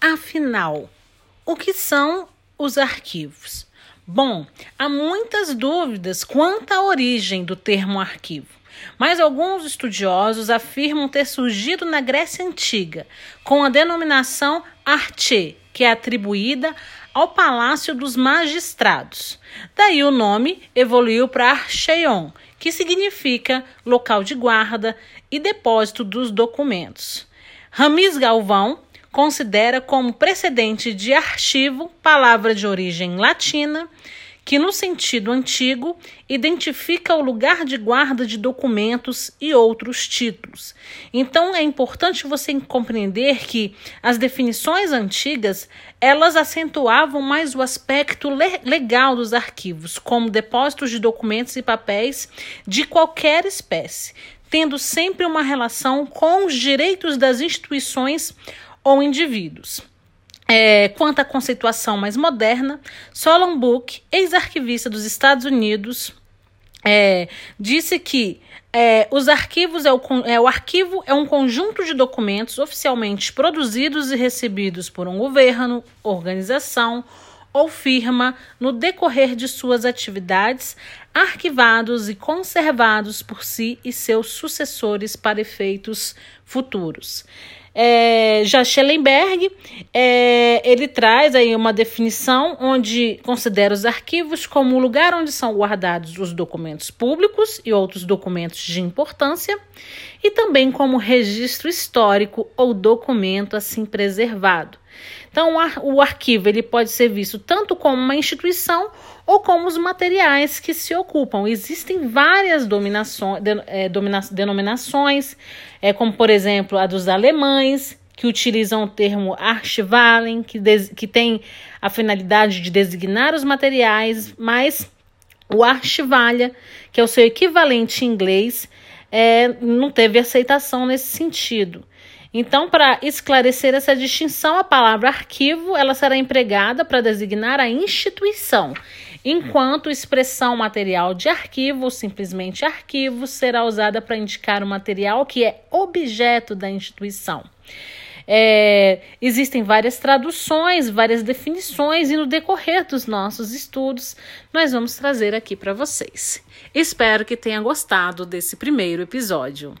Afinal, o que são os arquivos? Bom, há muitas dúvidas quanto à origem do termo arquivo, mas alguns estudiosos afirmam ter surgido na Grécia Antiga, com a denominação arche, que é atribuída ao Palácio dos Magistrados. Daí o nome evoluiu para archeion, que significa local de guarda e depósito dos documentos. Ramis Galvão considera como precedente de arquivo palavra de origem latina que, no sentido antigo, identifica o lugar de guarda de documentos e outros títulos. Então, é importante você compreender que as definições antigas elas acentuavam mais o aspecto le legal dos arquivos, como depósitos de documentos e papéis de qualquer espécie, tendo sempre uma relação com os direitos das instituições ou indivíduos. É, quanto à conceituação mais moderna, Solon Book, ex-arquivista dos Estados Unidos, é, disse que é, os arquivos é o, é, o arquivo é um conjunto de documentos oficialmente produzidos e recebidos por um governo, organização ou firma no decorrer de suas atividades, arquivados e conservados por si e seus sucessores para efeitos futuros. É, já Schellenberg, é, ele traz aí uma definição onde considera os arquivos como o lugar onde são guardados os documentos públicos e outros documentos de importância, e também como registro histórico ou documento assim preservado. Então, o arquivo ele pode ser visto tanto como uma instituição ou como os materiais que se ocupam. Existem várias dominações, é, domina, denominações, é, como por exemplo a dos alemães, que utilizam o termo Archivalen, que, que tem a finalidade de designar os materiais, mas o Archivalha, que é o seu equivalente em inglês, é, não teve aceitação nesse sentido. Então, para esclarecer essa distinção, a palavra arquivo ela será empregada para designar a instituição, enquanto expressão material de arquivo, simplesmente arquivo, será usada para indicar o material que é objeto da instituição. É, existem várias traduções, várias definições, e no decorrer dos nossos estudos, nós vamos trazer aqui para vocês. Espero que tenha gostado desse primeiro episódio.